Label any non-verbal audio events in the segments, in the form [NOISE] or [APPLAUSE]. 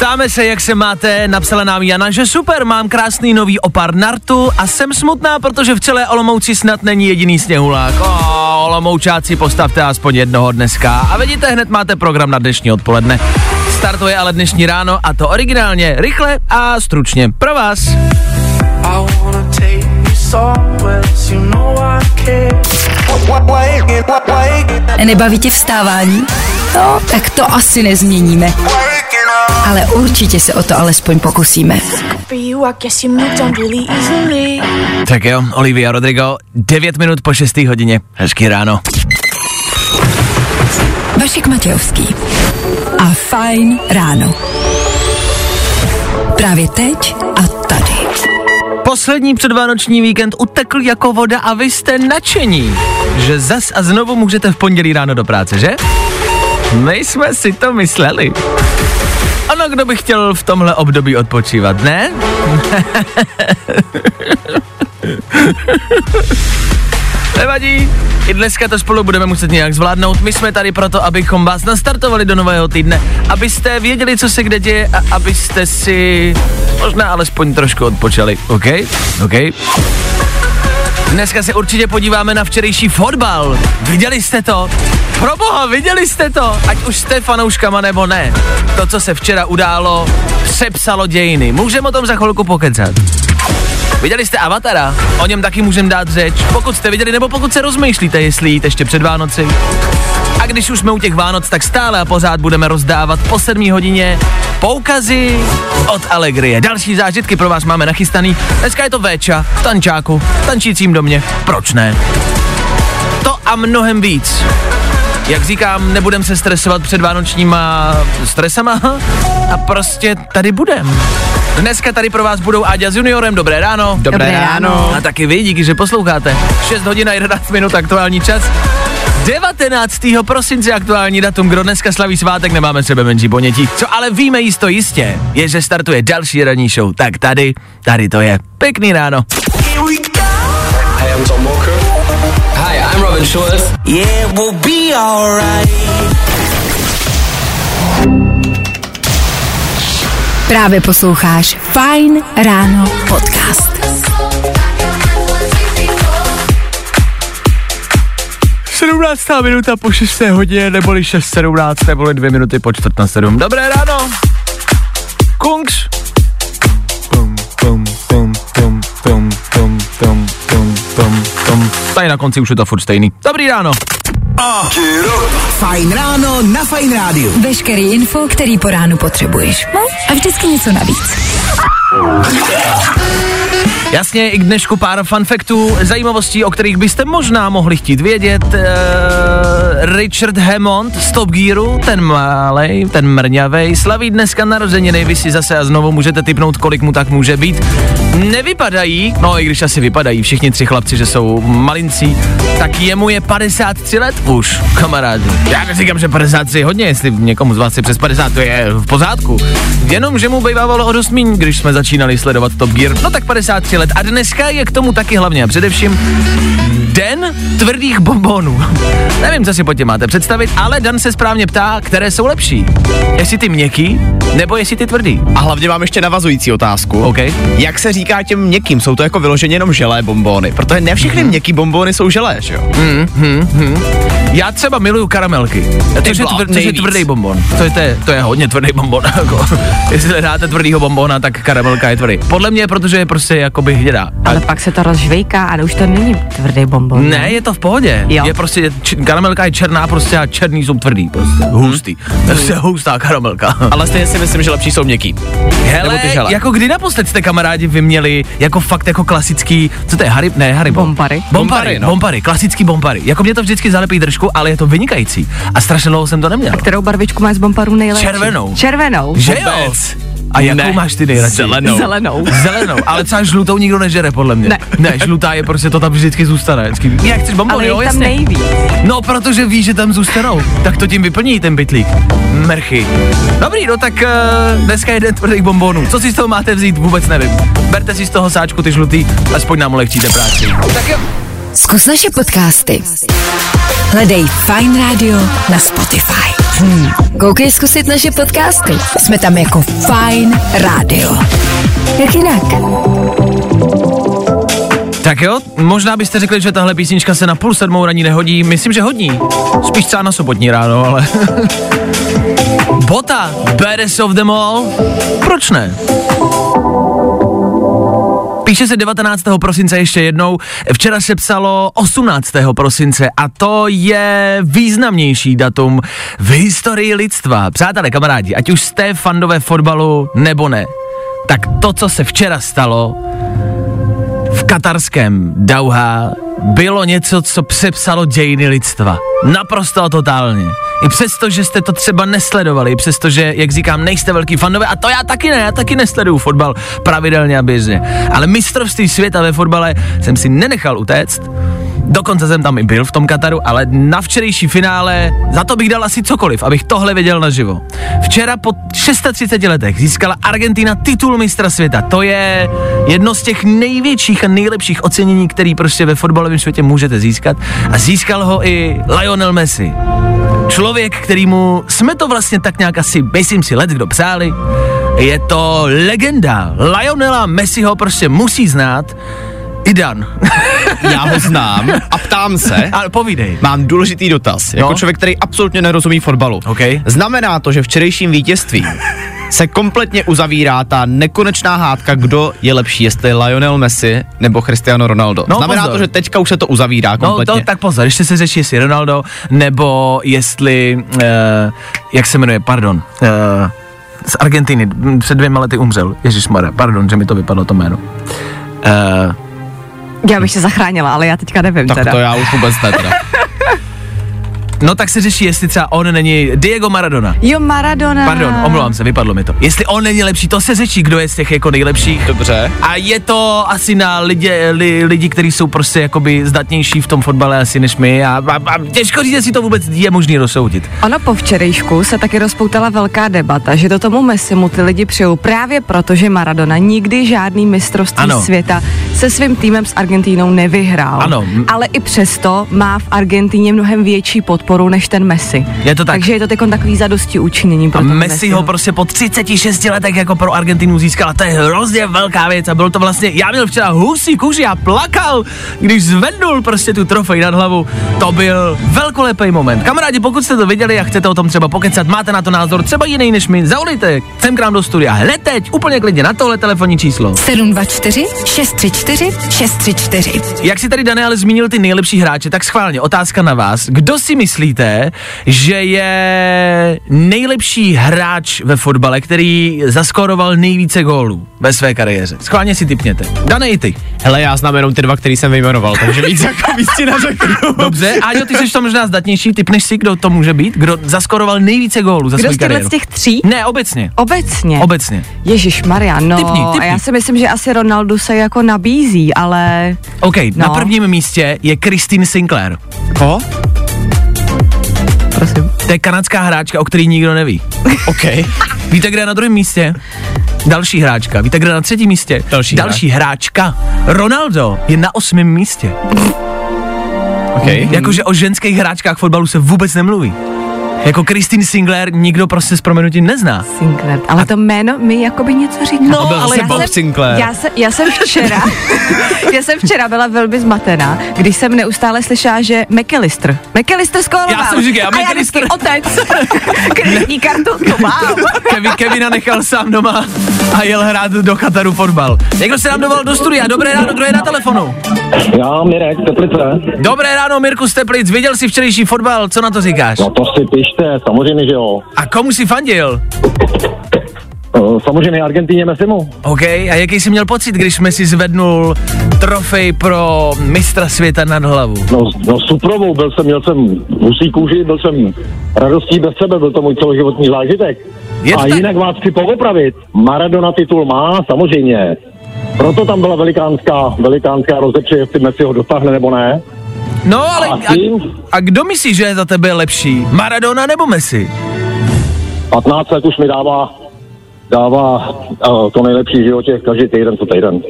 Ptáme se, jak se máte, napsala nám Jana, že super, mám krásný nový opar nartu a jsem smutná, protože v celé Olomouci snad není jediný sněhulák. O, Olomoučáci, postavte aspoň jednoho dneska. A vidíte, hned máte program na dnešní odpoledne. Startuje ale dnešní ráno a to originálně, rychle a stručně pro vás. Nebaví tě vstávání? No, tak to asi nezměníme. Ale určitě se o to alespoň pokusíme. Tak jo, Olivia Rodrigo, 9 minut po 6. hodině. Hezký ráno. Vašek Matějovský a Fajn ráno. Právě teď a tady. Poslední předvánoční víkend utekl jako voda a vy jste nadšení, že zas a znovu můžete v pondělí ráno do práce, že? My jsme si to mysleli. Kdo by chtěl v tomhle období odpočívat, ne? [LAUGHS] Nevadí, i dneska to spolu budeme muset nějak zvládnout. My jsme tady proto, abychom vás nastartovali do nového týdne, abyste věděli, co se kde děje a abyste si možná alespoň trošku odpočali, OK? OK? Dneska se určitě podíváme na včerejší fotbal. Viděli jste to? Proboha, viděli jste to? Ať už jste fanouškama nebo ne. To, co se včera událo, přepsalo dějiny. Můžeme o tom za chvilku pokecat. Viděli jste Avatara? O něm taky můžeme dát řeč. Pokud jste viděli, nebo pokud se rozmýšlíte, jestli jít ještě před Vánoci. A když už jsme u těch Vánoc, tak stále a pořád budeme rozdávat po 7 hodině poukazy od Allegrie. Další zážitky pro vás máme nachystaný. Dneska je to Véča v tančáku, v tančícím domě. Proč ne? To a mnohem víc. Jak říkám, nebudem se stresovat před vánočníma stresama a prostě tady budem. Dneska tady pro vás budou Áďa s juniorem, dobré ráno. Dobré Dobré ráno. ráno. A taky vy, díky, že posloucháte. 6 hodin a 11 minut aktuální čas. 19. prosince aktuální datum, kdo dneska slaví svátek, nemáme sebe menší ponětí. Co ale víme jisto jistě, je, že startuje další ranní show. Tak tady, tady to je. Pěkný ráno. Robin Schulz. Yeah, we'll be alright. Právě posloucháš Fajn ráno podcast. 17. minuta po 6. hodině, neboli 6.17, neboli 2 minuty po čtvrt na 7. Dobré ráno. Kungs. Tady na konci už je to furt stejný. Dobrý ráno. Fajn ráno na Fajn rádiu. Veškerý info, který po ránu potřebuješ. No a vždycky něco navíc. Jasně, i k dnešku pár fun faktů, zajímavostí, o kterých byste možná mohli chtít vědět. Uh, Richard Hammond z Top Gearu, ten malej, ten mrňavej, slaví dneska narozeniny, vy si zase a znovu můžete typnout, kolik mu tak může být. Nevypadají, no i když asi vypadají všichni tři chlapci, že jsou malincí, tak jemu je 53 let už, kamarádi. Já neříkám, že 53 je hodně, jestli někomu z vás je přes 50, to je v pořádku. Jenom, že mu bývávalo o dost míň, když jsme začínali sledovat Top Gear, no tak 53 let. A dneska je k tomu taky hlavně a především den tvrdých bombonů. Nevím, co si po tě máte představit, ale Dan se správně ptá, které jsou lepší. Jestli ty měkký, nebo jestli ty tvrdý. A hlavně mám ještě navazující otázku. OK. Jak se říká těm měkkým? Jsou to jako vyloženě jenom želé bombóny? Protože ne všechny měkký bombóny jsou želé, že jo? Hmm, hmm, hmm. Já třeba miluju karamelky. Což je, tvr, což je tvrdý bonbon. To je, to, je, to je hodně tvrdý bonbon. [LAUGHS] Jako, jestli dáte tvrdýho bonbona, tak karamelka je tvrdý. Podle mě, protože je prostě jakoby hnědá. A Ale pak se to rozžvejká a už to není tvrdý bonbon. Ne, je to v pohodě. Jo. Je prostě, č- karamelka je černá prostě a černý jsou tvrdý prostě. Hustý. Prostě hustá karamelka. Ale stejně si myslím, že lepší jsou měkký. Hele, jako kdy naposled jste kamarádi vyměli jako fakt jako klasický, co to je, Harry, ne, Harry Bombary. Bombary, Bombary, no. bombary, klasický bombary. Jako mě to vždycky zalepí držku, ale je to vynikající. A strašně dlouho jsem to neměl. Kterou barvičku máš z bombarů nejlepší? Červenou. Červenou. Že jo? A jakou Ne, máš ty nejradši? zelenou. Zelenou. Zelenou, ale třeba žlutou nikdo nežere, podle mě. Ne. ne žlutá je prostě, to tam vždycky zůstane. Vždycky, jak chceš bombony, Ale jo, tam jasně. nejvíc. No, protože ví, že tam zůstanou. Tak to tím vyplní ten bytlík. Merchy. Dobrý, no tak uh, dneska je den tvrdých bombonů. Co si z toho máte vzít, vůbec nevím. Berte si z toho sáčku ty žlutý, aspoň nám ulehčíte práci. Tak jo. Zkus naše podcasty. Hledej Fine Radio na Spotify. Hmm. Koukej zkusit naše podcasty. Jsme tam jako Fine Radio. Jak jinak? Tak jo, možná byste řekli, že tahle písnička se na půl sedmou raní nehodí. Myslím, že hodí. Spíš třeba na sobotní ráno, ale... [LAUGHS] Bota, baddest of them all. Proč ne? Píše se 19. prosince ještě jednou, včera se psalo 18. prosince a to je významnější datum v historii lidstva. Přátelé, kamarádi, ať už jste fandové fotbalu nebo ne, tak to, co se včera stalo, katarském Dauha bylo něco, co přepsalo dějiny lidstva. Naprosto totálně. I přesto, že jste to třeba nesledovali, i přesto, že, jak říkám, nejste velký fanové, a to já taky ne, já taky nesleduju fotbal pravidelně a běžně. Ale mistrovství světa ve fotbale jsem si nenechal utéct, Dokonce jsem tam i byl v tom Kataru, ale na včerejší finále za to bych dal asi cokoliv, abych tohle věděl naživo. Včera po 630 letech získala Argentina titul mistra světa. To je jedno z těch největších a nejlepších ocenění, který prostě ve fotbalovém světě můžete získat. A získal ho i Lionel Messi. Člověk, kterýmu jsme to vlastně tak nějak asi, myslím si, let kdo přáli. Je to legenda. Lionela Messiho prostě musí znát i Dan. [LAUGHS] Já ho znám a ptám se, [LAUGHS] Ale povídej. mám důležitý dotaz. Jako No. člověk, který absolutně nerozumí fotbalu. OK. Znamená to, že včerejším vítězstvím se kompletně uzavírá ta nekonečná hádka, kdo je lepší, jestli Lionel Messi nebo Cristiano Ronaldo. No, Znamená pozor. to, že teďka už se to uzavírá No kompletně. to, tak pozor, ještě se řeší, jestli Ronaldo, nebo jestli, uh, jak se jmenuje, pardon, uh, z Argentiny, před dvěma lety umřel, Ježíš pardon, že mi to vypadlo to jméno. Uh, Já bych se zachránila, ale já teďka nevím tak teda. to já už vůbec ne teda. no tak se řeší, jestli třeba on není Diego Maradona. Jo, Maradona. Pardon, omlouvám se, vypadlo mi to. Jestli on není lepší, to se řeší, kdo je z těch jako nejlepších. Dobře. A je to asi na lidi, li, lidi kteří jsou prostě jakoby zdatnější v tom fotbale asi než my a, a, a těžko říct, jestli to vůbec je možný rozsoudit. Ono po včerejšku se taky rozpoutala velká debata, že to tomu Messimu ty lidi přijou právě proto, že Maradona nikdy žádný mistrovství Ano. světa se svým týmem s Argentínou nevyhrál. Ano. Ale i přesto má v Argentíně mnohem větší podporu než ten Messi. Je to tak. Takže je to teď takový zadosti učinění pro A Messi Messiho. ho prostě po 36 letech jako pro Argentinu získal a to je hrozně velká věc a bylo to vlastně, já měl včera husí kůži a plakal, když zvednul prostě tu trofej nad hlavu. To byl velkolepý moment. Kamarádi, pokud jste to viděli a chcete o tom třeba pokecat, máte na to názor třeba jiný než my, zavolejte sem k nám do studia hned teď, úplně klidně na tohle telefonní číslo. 724 634 634. Jak si tady Daniel zmínil ty nejlepší hráče, tak schválně otázka na vás. Kdo si myslíte, že je nejlepší hráč ve fotbale, který zaskoroval nejvíce gólů ve své kariéře? Schválně si typněte. Dane i ty. Hele, já znám jenom ty dva, který jsem vyjmenoval, takže víc jako víc ti neřeknu. Dobře, Áďo, ty jsi to možná zdatnější, typneš si, kdo to může být? Kdo zaskoroval nejvíce gólů za Kdo svou kariéru? z těch tří? Ne, obecně. Obecně. Obecně. Ježíš Maria, no. Typni, A typni. já si myslím, že asi Ronaldo se jako nabízí, ale OK, na No. prvním místě je Christine Sinclair. Ko? prosím. To je kanadská hráčka, o který nikdo neví. [LAUGHS] OK. Víte, kde je na druhém místě? Další hráčka. Víte, kde je na třetím místě? Další Další hráčka. Ronaldo je na osmém místě. OK. Jakože o ženských hráčkách fotbalu se vůbec nemluví. Jako Christine Singler nikdo prostě s proměnutím nezná. Sinclair. Ale to jméno mi jakoby něco říká. No, To byl ale já Bob jsem- Sinclair. Já, se, já jsem včera, [LAUGHS] já jsem včera byla velmi zmatená, když jsem neustále slyšela, že McAllister. McAllister skoroval. Já jsem říkal, a já McAllister. vždycky otec. [LAUGHS] Kreditní kartu. No, wow. [LAUGHS] Kevin, Kevina nechal sám doma a jel hrát do Kataru fotbal. Někdo se nám dovolal do studia. Dobré ráno, kdo je na telefonu? Já, Mirek, Teplice. Dobré ráno, Mirku Steplic. Viděl jsi včerejší fotbal, co na to říkáš? No to si pište, samozřejmě, že jo. A komu si fandil? Eh, Samozřejmě Argentíně Messimu. OK, a jaký jsi měl pocit, když jsme si zvednul trofej pro mistra světa nad hlavu? No, no suprovou, byl jsem, měl jsem husí kůži, byl jsem radostí bez sebe, byl to můj celoživotní zážitek. Je A tak? jinak vás chci povopravit. Maradona titul má, samozřejmě. Proto tam byla velikánská, velikánská rozepře, jestli Messi ho dotáhne nebo ne. No ale A a, kdo myslí, že je za tebe lepší? Maradona nebo Messi? 15 let už mi dává, dává uh, to nejlepší v životě každý týden co týden.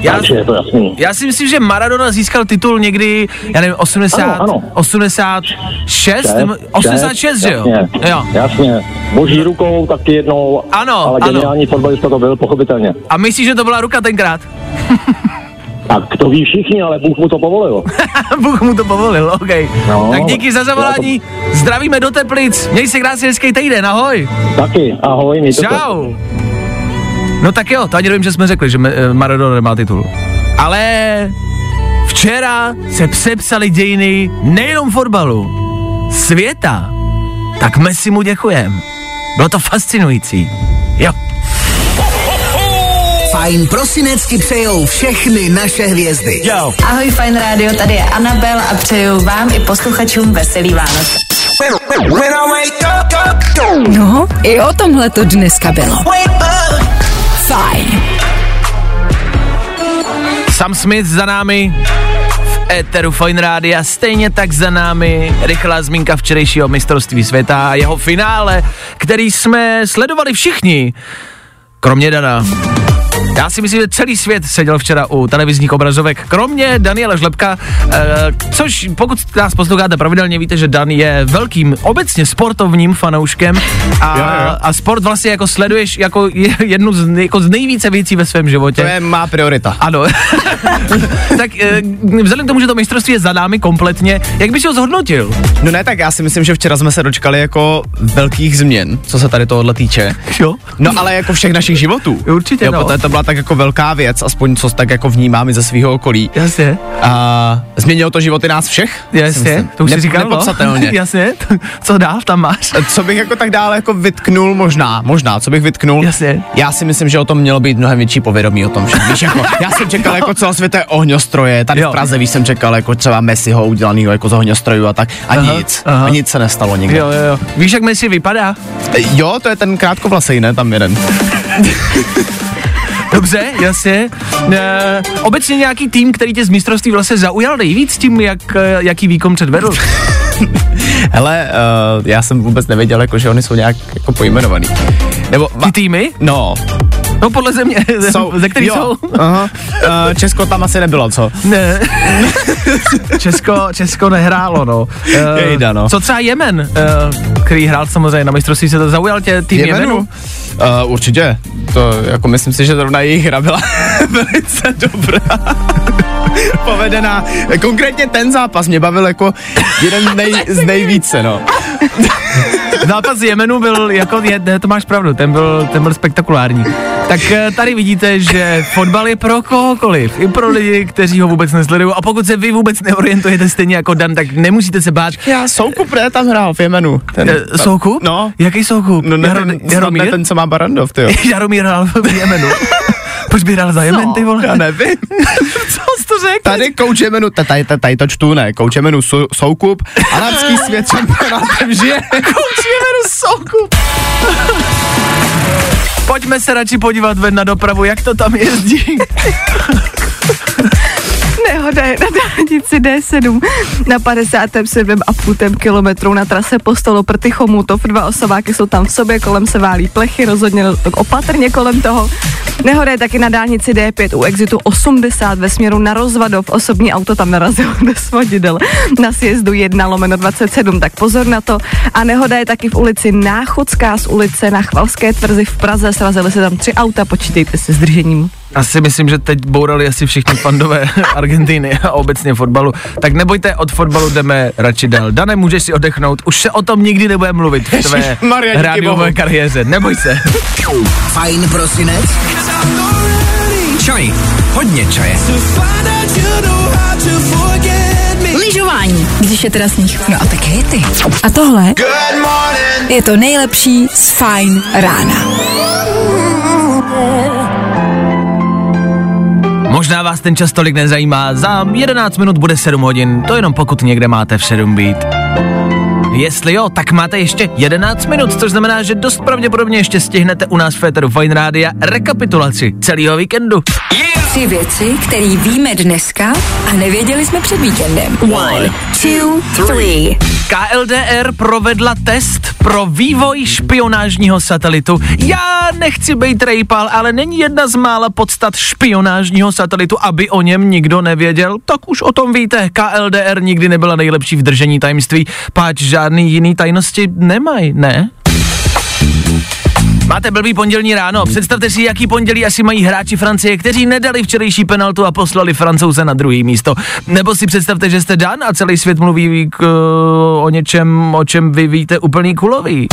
Já, Takže je to jasný. já si myslím, že Maradona získal titul někdy, já nevím, 80, Ano, ano. 86, nebo 86, že jo? Jasně, Jo. jasně. Boží rukou taky jednou, Ano, ale ano. geniální fotbalista to byl, pochopitelně. A myslíš, že to byla ruka tenkrát? [LAUGHS] Tak to ví všichni, ale Bůh mu to povolil. [LAUGHS] Bůh mu to povolil, OK. No, tak díky za zavolání, zdravíme do Teplic, měj se krásně hezký týden, ahoj. Taky, ahoj, mějte. Čau. No tak jo, to ani nevím, že jsme řekli, že eh, Maradona nemá titul. Ale včera se přepsali dějiny nejenom fotbalu, světa. Tak Messi mu děkujem. Bylo to fascinující. Jo. Fajn prosinec ti přejou všechny naše hvězdy. Jo. Ahoj Fine Radio, tady je Anabel a přeju vám i posluchačům veselý Vánoce. No, i o tomhle to dneska bylo. Fajn. Sam Smith za námi v éteru Fine Rádia, stejně tak za námi rychlá zmínka včerejšího mistrovství světa a jeho finále, který jsme sledovali všichni, kromě Dana. Já si myslím, že celý svět seděl včera u televizních obrazovek, kromě Daniela Žlepka, eh, což pokud nás posloucháte pravidelně, víte, že Dan je velkým obecně sportovním fanouškem a, Jo, jo. a sport vlastně jako sleduješ jako je- jednu z, nej- jako z nejvíce věcí ve svém životě. To je má priorita. Ano. [LAUGHS] tak eh, vzhledem k tomu, že to mistrovství je za námi kompletně, jak bys ho zhodnotil? No ne, tak já si myslím, že včera jsme se dočkali jako velkých změn, co se tady tohohle týče. Jo. No ale jako všech našich životů. Určitě, jo, no. protože to byla tak jako velká věc, aspoň co tak jako vnímám i ze svého okolí. Jasně. A změnilo to životy nás všech? si Jasně, to už Ne- říkal, no. Nepopsatelně. [LAUGHS] Jasně, co dál tam máš? [LAUGHS] Co bych jako tak dále jako vytknul možná, možná, co bych vytknul? Jasně. Já si myslím, že o tom mělo být mnohem větší povědomí o tom všem. Víš, jako, já jsem čekal jako celosvětové ohňostroje, tady Jo. v Praze víš, jsem čekal jako třeba Messiho udělanýho jako z ohňostrojů a tak. A Aha, nic, aha. a nic se nestalo nikdy. Jo, jo, jo. Víš, jak Messi vypadá? jo, to je ten krátkovlasej, ne, tam jeden. [LAUGHS] Dobře, jasně. E, obecně nějaký tým, který tě z mistrovství vlastně zaujal nejvíc tím, jak, eh, jaký výkon předvedl? [LAUGHS] Hele, uh, já jsem vůbec nevěděl, jako, že oni jsou nějak jako pojmenovaný. Nebo, Ty týmy? no, No podle země, ze kterých jo, jsou. Aha, uh, Česko tam asi nebylo, co? Ne. [LAUGHS] Česko, Česko nehrálo, no. Eh, Jejda, no. Co třeba Jemen, eh, který hrál samozřejmě na mistrovství se to zaujal tě tým Jemenu? Jemenu? Uh, určitě. To jako myslím si, že zrovna jejich hra byla [LAUGHS] velice dobrá. [LAUGHS] Povedená. Konkrétně ten zápas mě bavil jako jeden nej, z nejvíce, no. [LAUGHS] Zápas Jemenu byl jako, je, ne, to máš pravdu, ten byl, ten byl spektakulární. Tak eh, tady vidíte, že fotbal je pro kohokoliv, i pro lidi, kteří ho vůbec nesledují. A pokud se vy vůbec neorientujete stejně jako Dan, tak nemusíte se bát. Já Soukup ne, tam hrál v Jemenu. Ten, Eh, Soukup? No. Jaký Soukup? No ne, Jaro- ten, Jaromír? ten, co má Barandov, ty jo. [LAUGHS] Jaromír hrál v Jemenu. [LAUGHS] Proč by hrál za Jemen, ty vole? Já nevím. [LAUGHS] Co jsi to řekl? Tady kouč Jemenu, ta- tady, tady, tady to čtu, ne, kouč Jemenu Sou- Soukup, arabský svět šampionátem žije. [LAUGHS] Kouč Jemenu Soukup. Pojďme se radši podívat ven na dopravu, jak to tam jezdí. [LAUGHS] Nehoda je na dálnici D7 na 57,5 kilometru na trase Postolo Prty Chomutov. Dva osobáky jsou tam v sobě, kolem se válí plechy, rozhodně tak opatrně kolem toho. Nehoda je taky na dálnici D5 u exitu 80 ve směru na Rozvadov. Osobní auto tam narazilo [LAUGHS] do svodidel na sjezdu 1 lomeno 27, tak pozor na to. A nehoda je taky v ulici Náchodská z ulice na Chvalské tvrzi v Praze. Srazily se tam tři auta, počítejte se s držením. Asi myslím, že teď bourali asi všichni fandové [LAUGHS] Argentiny a obecně fotbalu. Tak nebojte, od fotbalu jdeme radši dál. Dane, můžeš si oddechnout, už se o tom nikdy nebude mluvit v tvé rádiové kariéře. Neboj se. Fajn prosinec. Čaj. Hodně čaje. Lyžování, když je teda sníh. No a tak hejty. A tohle je to nejlepší z Fajn rána. Možná vás ten čas tolik nezajímá, za 11 minut bude 7 hodin, to jenom pokud někde máte v 7 být. Jestli jo, tak máte ještě 11 minut, což znamená, že dost pravděpodobně ještě stihnete u nás v Féteru Fine Rádia rekapitulaci celého víkendu. Tři věci, které víme dneska a nevěděli jsme před víkendem. One, two, three. KLDR provedla test pro vývoj špionážního satelitu. Já nechci být rejpal, ale není jedna z mála podstat špionážního satelitu, aby o něm nikdo nevěděl. Tak už o tom víte, KLDR nikdy nebyla nejlepší v držení tajemství, páč žádný jiný tajnosti nemají, ne? Máte blbý pondělní ráno. Představte si, jaký pondělí asi mají hráči Francie, kteří nedali včerejší penaltu a poslali Francouze na druhý místo. Nebo si představte, že jste Dan a celý svět mluví k, o něčem, o čem vy víte úplný kulový.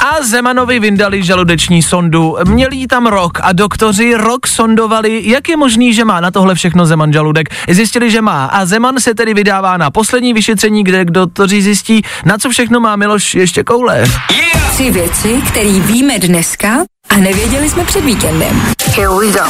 A Zemanovi vyndali žaludeční sondu. Měli jí tam rok a doktoři rok sondovali, jak je možný, že má na tohle všechno Zeman žaludek. Zjistili, že má a Zeman se tedy vydává na poslední vyšetření, kde doktoři zjistí, na co všechno má Miloš ještě koule. Tři věci, které víme dneska a nevěděli jsme před víkendem. Here we go.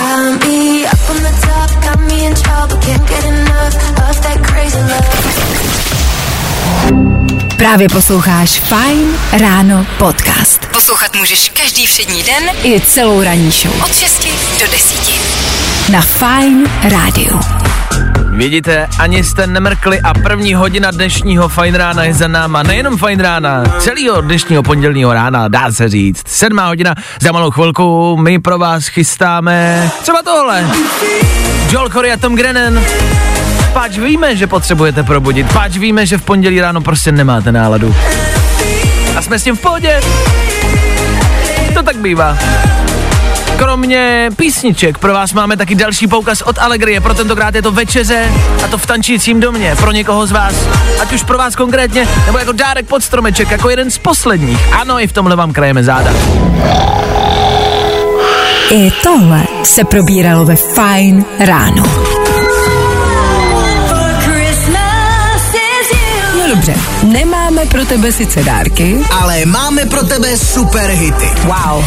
Právě posloucháš Fine Ráno podcast. Poslouchat můžeš každý všední den i celou ranní show. Od 6 do 10. Na Fine Rádiu. Vidíte, ani jste nemrkli a první hodina dnešního fajn rána je za náma. Nejenom fajn rána, celého dnešního pondělního rána, dá se říct. Sedmá hodina, za malou chvilku my pro vás chystáme třeba tohle. Joel Corey a Tom Grennan. Páč víme, že potřebujete probudit. Páč víme, že v pondělí ráno prostě nemáte náladu. A jsme s tím v pohodě. To tak bývá. Kromě písniček pro vás máme taky další poukaz od Allegrie, pro tentokrát je to večeře a to v tančícím domě, pro někoho z vás. Ať už pro vás konkrétně, nebo jako dárek pod stromeček, jako jeden z posledních. Ano, i v tomhle vám krajeme záda. I tohle se probíralo ve Fine ráno. Pro tebe sice dárky, Ale máme pro tebe super hity. wow,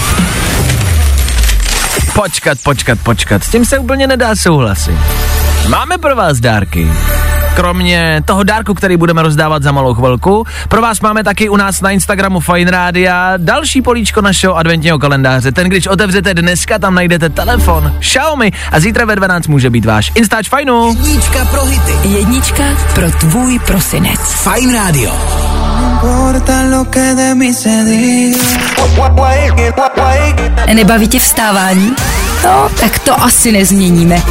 Počkat, počkat, počkat, s tím se úplně nedá souhlasit. Máme pro vás dárky. Kromě toho dárku, který budeme rozdávat za malou chvilku, pro vás máme taky u nás na Instagramu Fine Rádia další políčko našeho adventního kalendáře. Ten, když otevřete dneska, tam najdete telefon, Xiaomi a zítra ve 12 může být váš Instač Fajnu. Jednička pro hity. jednička pro tvůj prosinec. Fajn rádio. Nebaví tě vstávání? No, tak to asi nezměníme.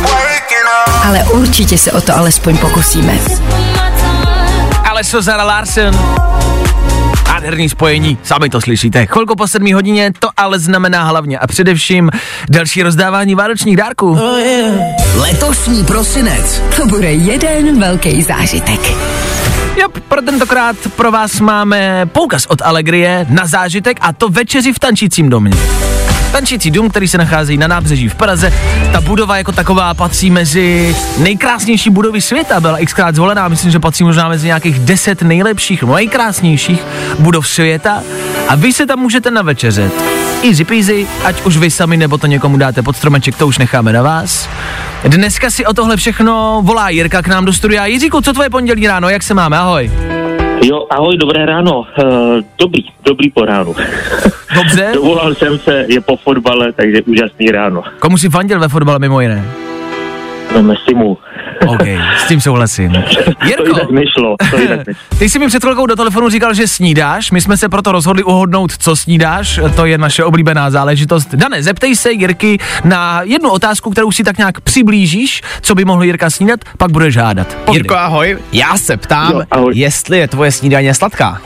Ale určitě se o to alespoň pokusíme. Ale Sozara Larsen. Nádherný spojení, sami to slyšíte. Chvilku po sedmí hodině to ale znamená hlavně a především další rozdávání vánočních dárků. Letošní prosinec. To bude jeden velký zážitek. Jo, pro tentokrát pro vás máme poukaz od Allegrie na zážitek a to večeři v tančícím domě. Tančící dům, který se nachází na nábřeží v Praze. Ta budova jako taková patří mezi nejkrásnější budovy světa. Byla xkrát zvolená, myslím, že patří možná mezi nějakých deset nejlepších, nejkrásnějších budov světa. A vy se tam můžete navečeřet. Easy peasy, ať už vy sami nebo to někomu dáte pod stromeček, to už necháme na vás. Dneska si o tohle všechno volá Jirka k nám do studia. Jiříku, co tvoje pondělí ráno, jak se máme? Ahoj. Jo, ahoj, dobré ráno. Uh, dobrý, dobrý po ránu. Dobře. [LAUGHS] Dovolal jsem se, je po fotbale, takže úžasný ráno. Komu si fandil ve fotbale mimo jiné? No, Messimu. [LAUGHS] OK, s tím souhlasím. [LAUGHS] To Jirko, jinak nešlo, to jinak [LAUGHS] nešlo. ty jsi mi před chvilkou do telefonu říkal, že snídáš, my jsme se proto rozhodli uhodnout, co snídáš, to je naše oblíbená záležitost. Dane, zeptej se Jirky na jednu otázku, kterou si tak nějak přiblížíš, co by mohl Jirka snídat, pak budeš hádat. Povídej. Jirko, ahoj. Já se ptám, Jo, ahoj. jestli je tvoje snídaně sladká.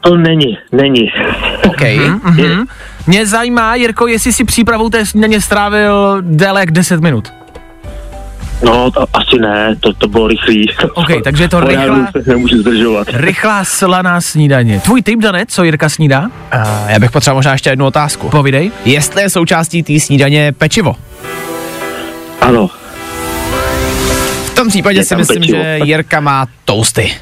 To není, není. OK. Mhm. Mě zajímá, Jirko, jestli si přípravou té snídaně strávil déle jak 10 minut. No, to asi ne, to, to bylo rychlý. OK, takže to [LAUGHS] rychlá- nemůžu zdržovat. [LAUGHS] Rychlá slaná snídaně. Tvůj typ, Dane, co Jirka snídá? Uh, já bych potřeboval možná ještě jednu otázku. Povídej. Jestli je součástí té snídaně pečivo. Ano, V tom případě Je si myslím, pečivo. že Jirka má toasty.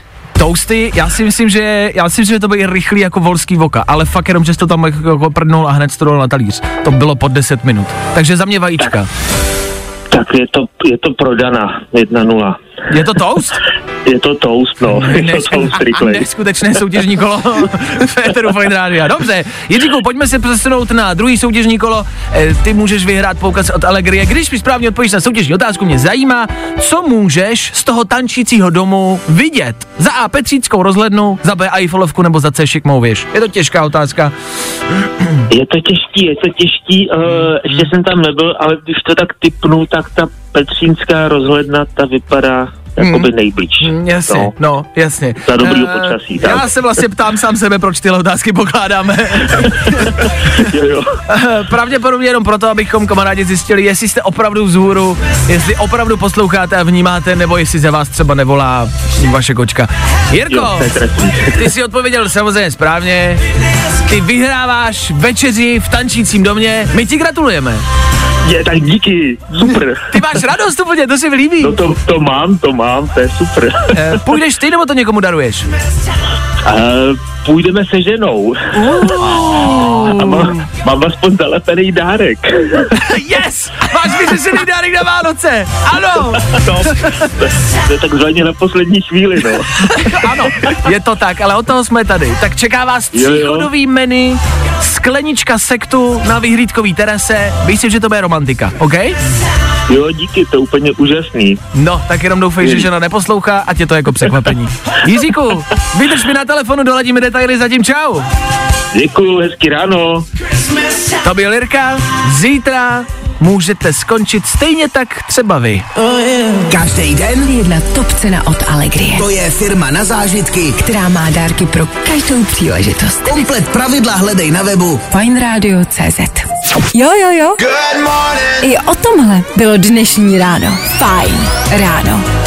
Toasty, já si myslím, že já si myslím, že to bylo rychlý jako volský voka, ale fakt jenom, že to tam jako prdnul a hned to na talíř. To bylo pod 10 minut. Takže za mě vajíčka. tak je to, je to prodana, 1-0. Je to toast? Je to toast, no. Je to toast rychlej. Neskutečné soutěžní kolo [LAUGHS] Féteru Fine Rádia. Dobře, Jiříku, pojďme se přesunout na druhý soutěžní kolo. Eh, Ty můžeš vyhrát poukaz od Allegrie. Když mi správně odpovíš na soutěžní otázku, mě zajímá, co můžeš z toho tančícího domu vidět. Za A Petříckou rozhlednu, za B Eiffelovku nebo za C šikmou věž. Je to těžká otázka. Je to těžký, je to těžký. Uh, ještě jsem tam nebyl, ale když to tak typnu, tak ta Petřínská rozhledna, ta vypadá jakoby nejblíž. Mm, Jasně, no. no, jasně. Za dobrýho Eh, počasí, Já tak. se vlastně ptám sám sebe, proč tyhle otázky pokládáme. [LAUGHS] jo, jo. Pravděpodobně jenom proto, abychom kamarádi zjistili, jestli jste opravdu vzhůru, jestli opravdu posloucháte a vnímáte, nebo jestli za vás třeba nevolá vaše kočka. Jirko, Jo, ty jsi odpověděl samozřejmě správně. Ty vyhráváš večeři v tančícím domě. My ti gratulujeme. Je, tak díky, super. Ty máš radost úplně, to se mi líbí. No to, to mám, to mám, to je super. Eh, Půjdeš ty, nebo to někomu daruješ? Uh, půjdeme se ženou. A mám, mám aspoň zalepený dárek. Yes! Máš vyřešený dárek na Vánoce! Ano! To, to je takzvaně na poslední chvíli, no. Ano, je to tak, ale od toho jsme tady. Tak čeká vás tříchodový menu, sklenička sektu na vyhlídkový terase. Myslím, že to bude romantika, OK? Jo, díky, to je úplně úžasný. No, tak jenom doufej, že žena neposlouchá, ať je to jako překvapení. Jiříku, vydrž mi na telefonu, doladíme detaily, zatím čau. Děkuju, hezky ráno. To byl Jirka, zítra můžete skončit stejně tak třeba vy. Každý den Jedna top cena od Allegrie, to je firma na zážitky. která má dárky pro každou příležitost. Komplet pravidla hledej na webu. Fineradio.cz Jo, jo, jo. I o tomhle bylo dnešní ráno. Fajn ráno.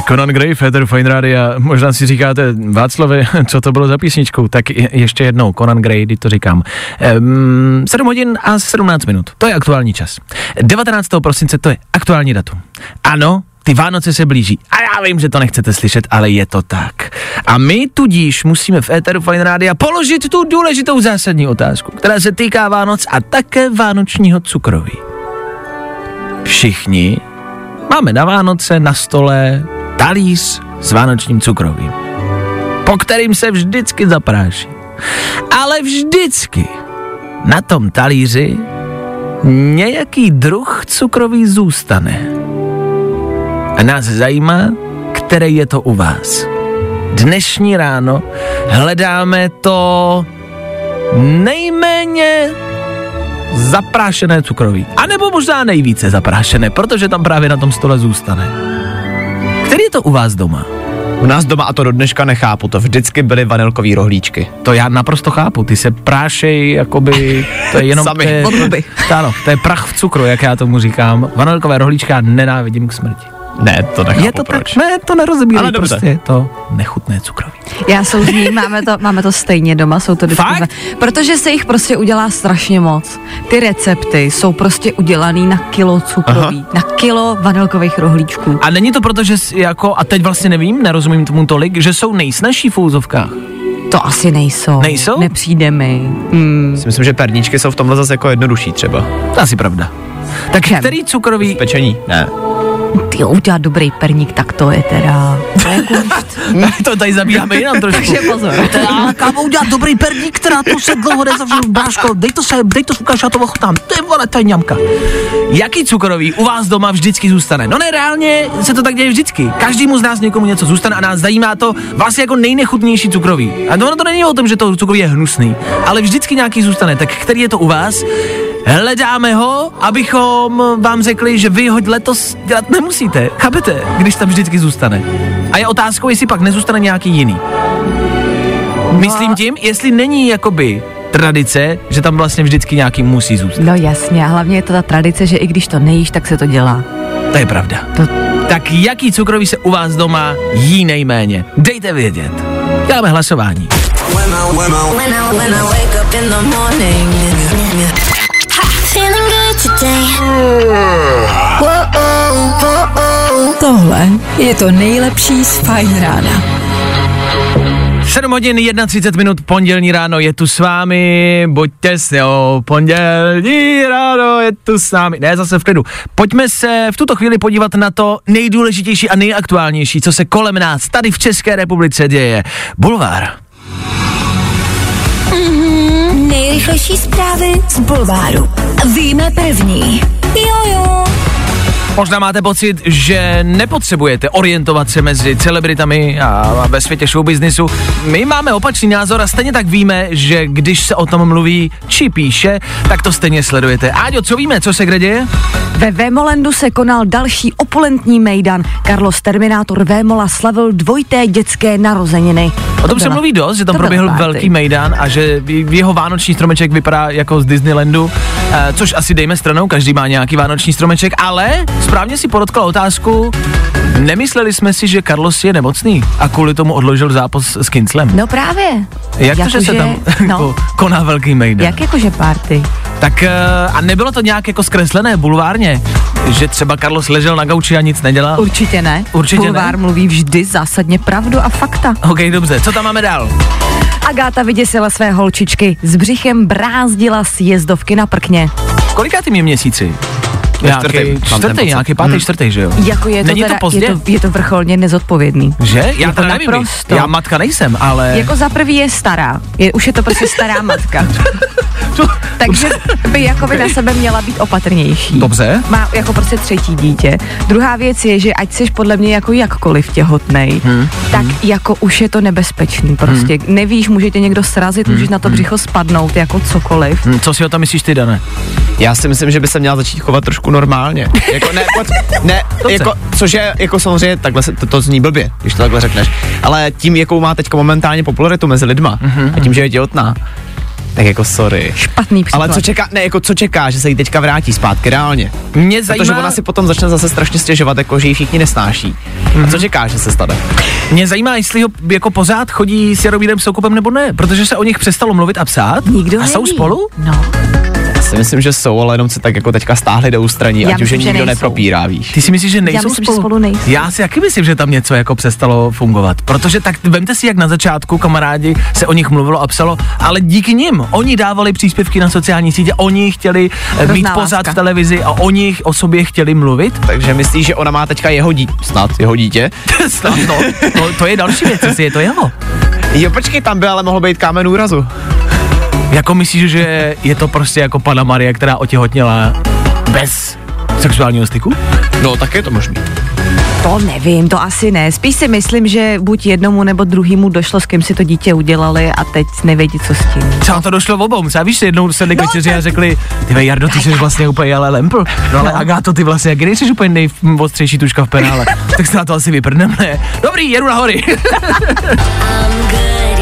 Conan Gray, Feder Fine Radio, možná si říkáte, Václavy, [LAUGHS] co to bylo za písničku, tak je- ještě jednou, Conan Gray, když to říkám. Um, 7 hodin a 17 minut, to je aktuální čas. 19. prosince, to je aktuální datum. Ano, ty Vánoce se blíží. A já vím, že to nechcete slyšet, ale je to tak. A my tudíž musíme v Eteru Fine Radio položit tu důležitou zásadní otázku, která se týká Vánoc a také vánočního cukroví. Všichni máme na Vánoce na stole talíř s vánočním cukrovým, po kterým se vždycky zapráší. Ale vždycky na tom talíři nějaký druh cukrový zůstane. A nás zajímá, který je to u vás. Dnešní ráno hledáme to nejméně zaprášené cukroví. A nebo možná nejvíce zaprášené, protože tam právě na tom stole zůstane. Který je to u vás doma? U nás doma a to do dneška nechápu, to vždycky byly vanilkový rohlíčky. To já naprosto chápu, ty se prášej, jakoby, to je [LAUGHS] jenom, Sami. to je, ano, to je prach v cukru, jak já tomu říkám. Vanilkové rohlíčka nenávidím k smrti. Ne, to nechápu je to proč. tak, ne, to nerozebírej, Ale dobře. prostě je to nechutné cukroví. Já souzním, máme to, máme to stejně doma, jsou to vždycky Fakt? dva- Protože se jich prostě udělá strašně moc. Ty recepty jsou prostě udělaný na kilo cukroví, na kilo vanilkových rohlíčků. A není to proto, že jako, a teď vlastně nevím, nerozumím tomu tolik, že jsou nejsnažší v úzovkách. To asi nejsou. Nejsou? Nepřijde mi. Mm. Si Myslím, že perničky jsou v tomhle zase jako jednodušší třeba. To asi pravda. Tak Čem? který cukrový, Pečení? Ne. Ty udělat dobrý perník, tak to je teda... To je kunšt. to tady zabíjáme jinam trošku. Takže pozor. Teda, kámo, udělat dobrý perník, která to se dlouho nezavřel, bráško, dej to se, dej to ukáž, já to ochutnám, to je vole, to je ňamka. Jaký cukroví u vás doma vždycky zůstane? No ne, reálně se to tak děje vždycky. Každému z nás někomu něco zůstane a nás zajímá to vlastně jako nejnechutnější cukroví. A ono to není o tom, že to cukroví je hnusný, ale vždycky nějaký zůstane. Tak který je to u vás? Hledáme ho, abychom vám řekli, že vy ho letos dělat nemusíte. Chápete? Když tam vždycky zůstane. A je otázkou, jestli pak nezůstane nějaký jiný. Myslím tím, jestli není jakoby tradice, že tam vlastně vždycky nějaký musí zůstat. No jasně, a hlavně je to ta tradice, že i když to nejíš, tak se to dělá. To je pravda. To, Tak jaký cukroví se u vás doma jí nejméně? Dejte vědět. Děláme hlasování. Feeling good today. Tohle je to nejlepší z Fajn rána. 7 hodin 31 minut, pondělní ráno je tu s vámi, buďte s jo, pondělní ráno je tu s námi, ne, zase v klidu. Pojďme se v tuto chvíli podívat na to nejdůležitější a nejaktuálnější, co se kolem nás tady v České republice děje. Bulvár. Mm-hmm, nejrychlejší zprávy z Bulváru. Víme první. Jojo. Možná máte pocit, že nepotřebujete orientovat se mezi celebritami a ve světě showbiznisu. My máme opačný názor a stejně tak víme, že když se o tom mluví či píše, tak to stejně sledujete. Áďo, co víme, co se kde děje? Ve Vémolendu se konal další opulentní mejdan. Carlos Terminátor Vémola slavil dvojité dětské narozeniny. O tom se mluví dost, že tam to byla proběhl party. velký mejdan a že jeho vánoční stromeček vypadá jako z Disneylandu, eh, což asi dejme stranou, každý má nějaký vánoční stromeček, ale správně si podotkla otázku, nemysleli jsme si, že Carlos je nemocný a kvůli tomu odložil zápas s Kinclem. No právě. Jak to, že se tam no, [LAUGHS] jako koná velký mejdan? jak jakože party? Tak eh, a nebylo to nějak jako zkreslené bulvárně, že třeba Carlos ležel na gauči a nic nedělal? Určitě ne. Určitě Bulvár ne. mluví vždy zásadně pravdu a fakta. OK, dobře, co tam máme dál? Agáta vyděsila své holčičky, s břichem brázdila sjezdovky na prkně. Kolikátý je měsíci? Nějaký čtvrtý, nějaký pátý, Hmm. čtvrtý, že jo? Jako je to, Není teda, to pozdě? Je to, je to vrcholně nezodpovědný. Že? Já Jako teda nevím, naprosto. já matka nejsem, ale... Jako za prvý je stará. Je, už je to prostě stará matka. [LAUGHS] Takže [LAUGHS] by jako by na sebe měla být opatrnější. Dobře. Má jako prostě třetí dítě. Druhá věc je, že ať jsi podle mě jako jakkoliv těhotnej, Hmm. tak jako už je to nebezpečný prostě. Nevíš, může tě někdo srazit, můžeš na to břicho spadnout, jako cokoliv. Hm, co si o tom myslíš ty, Dane? Já si myslím, že by se měla začít chovat trošku normálně. Jako ne, pod, ne [LAUGHS] jako, což je jako samozřejmě, takhle se, to, to zní blbě, když to takhle řekneš. Ale tím, jakou má teďka momentálně popularitu mezi lidma a tím, že je těhotná, tak jako sorry. Špatný příklad. Ale co čeká, ne, jako co čeká, že se jí teďka vrátí zpátky reálně. Mě Protože zajímá, ona si potom začne zase strašně stěžovat, jako že ji všichni nesnáší. A co čeká, že se stane? mě zajímá, jestli ho jako pořád chodí s Jaromírem Soukupem nebo ne, protože se o nich přestalo mluvit a psát. Nikdo a jsou neví. spolu? No. Já si myslím, že jsou, ale jenom se tak jako teďka stáhli do ústraní, Já ať už je nikdo nejsou. nepropírá, víš. Ty si myslíš, že nejsou myslím, že spolu? spolu nejsou. Já si taky myslím, že tam něco jako přestalo fungovat. Protože tak vemte si, jak na začátku kamarádi se o nich mluvilo a psalo, ale díky nim. Oni dávali příspěvky na sociální sítě, oni chtěli eh, mít Hrozná pořád láska. v televizi a oni o sobě chtěli mluvit. Takže myslíš, že ona má teďka jeho dítě, snad jeho dítě? [LAUGHS] Snad, no, to, to je další věc, jestli je to jeho. Jo, počkej, tam by ale mohl být kámen úrazu. Jako myslíš, že je to prostě jako pana Marie, která otěhotněla bez sexuálního styku? No, tak je to možný. To nevím, to asi ne. Spíš si myslím, že buď jednomu nebo druhému došlo, s kým si to dítě udělali a teď nevědí, co s tím. Třeba to došlo obou. Třeba víš, jednou sedli no, večeři a řekli, ty vej, Jardo, ty jsi vlastně úplně ale lempl. No ale Agáto, ty vlastně, jak nejsi úplně nejostřejší tuška v penále. [LAUGHS] tak se na to asi vyprdneme. ne? Dobrý, jedu na hory. [LAUGHS]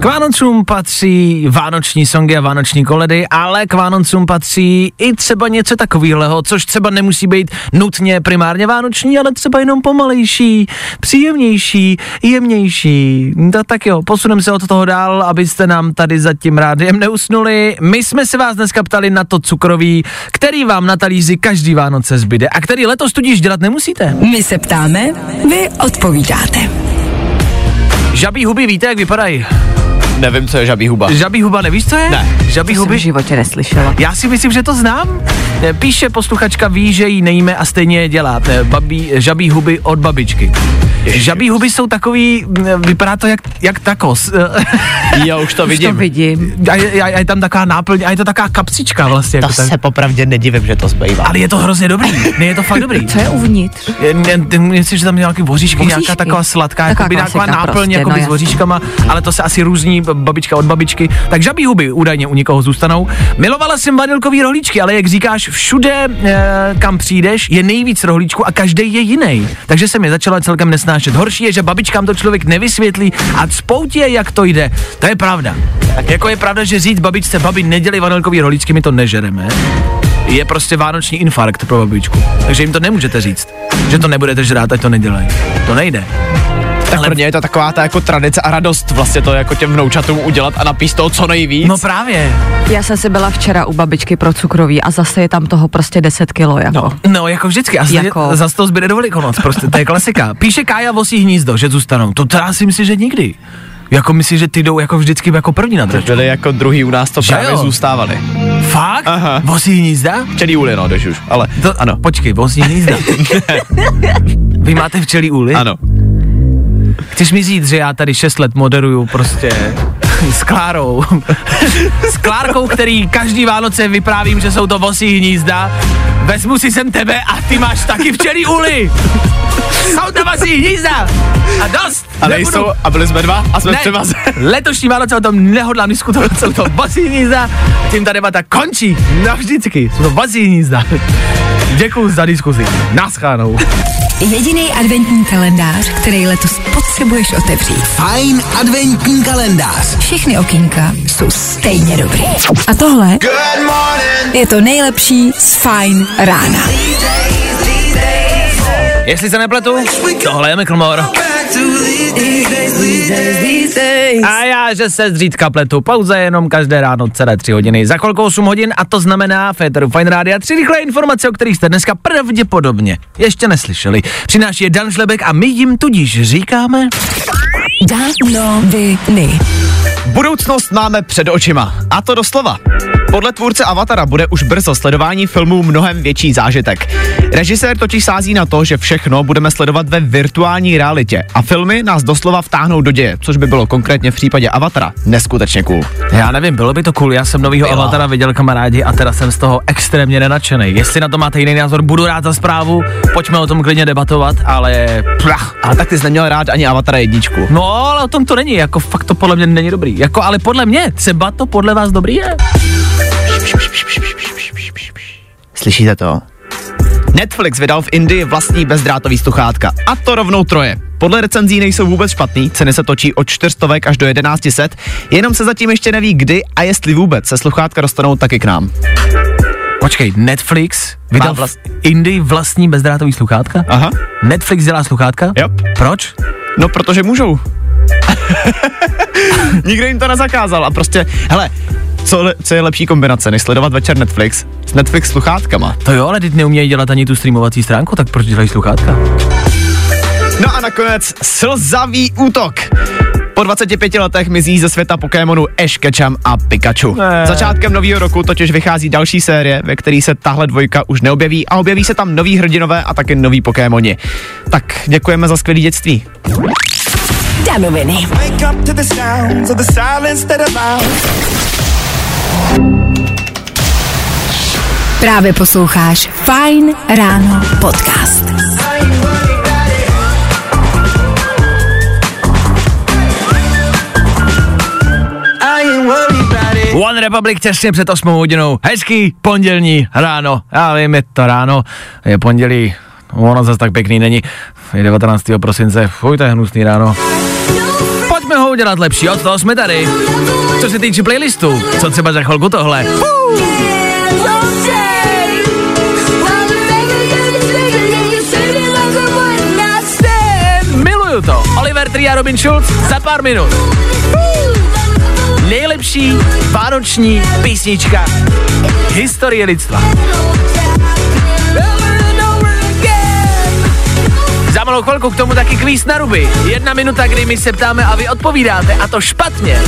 K Vánocům patří vánoční songy a vánoční koledy, ale k Vánocům patří i třeba něco takového, což třeba nemusí být nutně primárně vánoční, ale třeba jenom pomalejší, příjemnější, jemnější. No, tak jo, posuneme se od toho dál, abyste nám tady za tím rádiem neusnuli. My jsme se vás dneska ptali na to cukroví, který vám na talíři každý Vánoce zbyde a který letos tudíž dělat nemusíte. My se ptáme, vy odpovídáte. Žabí huby víte, jak vypadají? Nevím, co je žabí huba. Žabí huba, nevíš, co je? Ne. Žabí To jsem huby? v životě neslyšela. Já si myslím, že to znám. Eh, Píše posluchačka, ví, že jí nejíme a stejně je dělá. Eh, Babí, žabí huby od babičky. Žabí huby jsou takový, mm, vypadá to jak, jak takos. Jo, už to [LAUGHS] Už vidím. to vidím. A je, a je tam taková náplň, a je to taková kapsička vlastně. To Jako tak. se popravdě nedivím, že to zbývá. Ale je to hrozně dobrý. Ne, je to fakt dobrý. Co je uvnitř? Je- ne- ne- Myslím, že tam nějaký voříšky, Voříšky. nějaká taková sladká, Taková jakoby nějaká klasika náplň prostě, jakoby no s voříškama, ale to se asi různí babička od babičky. Tak žabí huby údajně u někoho zůstanou. Milovala jsem vanilkový rohlíčky, ale jak říkáš, všude, e, kam přijdeš, je nejvíc rohlíčků a každý je jiný. Takže se mi začala celkem nesnášet. Horší je, že babičkám to člověk nevysvětlí a spoutě, jak to jde. To je pravda. Jako je pravda, že říct babičce, babi, nedělej vanilkový rohlíčky, my to nežereme je prostě vánoční infarkt pro babičku. Takže jim to nemůžete říct, že to nebudete žrát, ať to nedělají. To nejde. Tak pro ně je to taková ta jako tradice a radost vlastně to jako těm vnoučatům udělat a napíst toho co nejvíc. No právě. Já jsem si byla včera u babičky pro cukroví a zase je tam toho prostě 10 kilo, jako. No, no jako vždycky. A Jako- jako... zase to zbyde do velikonoc, prostě, to je klasika. [LAUGHS] Píše Kája Vosí hnízdo, že zůstanou. To teda si myslím, že nikdy. Jako myslíš, že ty jdou jako vždycky jako první na To byli jako druhý u nás to Že právě jo? zůstávali. Fakt? Aha. Vosí hnízda? Včelí úly, no, jdeš už, ale To, ano. Počkej, vosí hnízda. [LAUGHS] Vy máte včelí úly? Ano. Chceš mi říct, že já tady 6 let moderuju prostě [LAUGHS] s Klárou. [LAUGHS] s Klárkou, který každý Vánoce vyprávím, že jsou to vosí hnízda. Vezmu si sem tebe a ty máš taky včelí úly. Jsou to vosí hnízda. A dost. A Nebudu- nejsou, a byli jsme dva a jsme ne, převaze. letošní Vánoce o tom nehodlám diskutovat, jsou to vosí hnízda. Tím ta debata končí navždycky. Jsou to vosí hnízda. Děkuju za diskuzi. Naschánou. Jediný adventní kalendář, který letos potřebuješ otevřít. Fajn adventní kalendář. Všechny okýnka jsou stejně dobrý. A tohle je to nejlepší z Fajn rána. Jestli se nepletu, tohle je Miklmore. A já, že se zřídka pletu, pauza jenom každé ráno celé tři hodiny. Za chvilku 8 hodin a to znamená Féteru Fine Radio. Tři rychlé informace, o kterých jste dneska pravděpodobně ještě neslyšeli. Přináší je Dan Šlebek a my jim tudíž říkáme... Danoviny. Budoucnost máme před očima. A to doslova. Podle tvůrce Avatara bude už brzo sledování filmů mnohem větší zážitek. Režisér totiž sází na to, že všechno budeme sledovat ve virtuální realitě a filmy nás doslova vtáhnou do děje, což by bylo konkrétně v případě Avatara neskutečně cool. Já nevím, bylo by to cool, já jsem novýho. Avatara viděl kamarádi a teda jsem z toho extrémně nenadšený. Jestli na to máte jiný názor, budu rád za zprávu, pojďme o tom klidně debatovat, ale plach, Ale tak ty jsi neměl rád ani Avatara jedničku. No, ale o tom to není, jako fakt to podle mě není dobrý. Jako, ale podle mě, třeba to podle vás dobrý je. Slyšíte to? Netflix vydal v Indii vlastní bezdrátový sluchátka. A to rovnou troje. Podle recenzí nejsou vůbec špatný, ceny se točí od 400 až do 1100, jenom se zatím ještě neví kdy a jestli vůbec se sluchátka dostanou taky k nám. Počkej, Netflix vydal Má v vlast- Indii vlastní bezdrátový sluchátka? Aha. Netflix dělá sluchátka? Yep. Proč? No, protože můžou. [LAUGHS] Nikdo jim to nezakázal a prostě, hele, co, le- co je lepší kombinace, než sledovat večer Netflix s Netflix sluchátkama. To jo, ale teď neumějí dělat ani tu streamovací stránku, tak proč dělají sluchátka? No a nakonec slzavý útok. Po 25 letech mizí ze světa Pokémonu Ash Ketchum a Pikachu. Ne. Začátkem nového roku totiž vychází další série, ve které se tahle dvojka už neobjeví a objeví se tam noví hrdinové a taky noví Pokémoni. Tak děkujeme za skvělé dětství. Danoviny. Právě posloucháš Fajn ráno podcast. One Republic těsně před 8 hodinou. Hezký pondělní ráno. Já vím, je to ráno, je pondělí, ono zase tak pěkný není. Je 19. prosince, fuj, to je hnusný ráno. Pojďme ho udělat lepší, od toho jsme tady. Co se týče playlistu, co třeba za chvilku tohle. Miluju to. Oliver Tree a Robin Schulz za pár minut. Nejlepší vánoční písnička historie lidstva. Za malou chvilku k tomu taky kvíz na ruby. Jedna minuta, kdy my se ptáme a vy odpovídáte, a to špatně.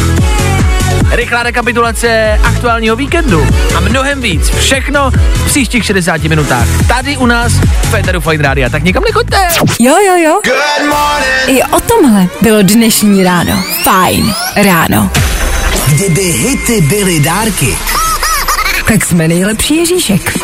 Rychlá rekapitulace aktuálního víkendu a mnohem víc. Všechno v příštích 60 minutách. Tady u nás v Féteru Fine Rádia. Tak nikam nechoďte. Jo, jo, jo. Good morning. I o tomhle bylo dnešní ráno. Fajn ráno. Kdyby hity byly dárky, Tak jsme nejlepší Ježíšek.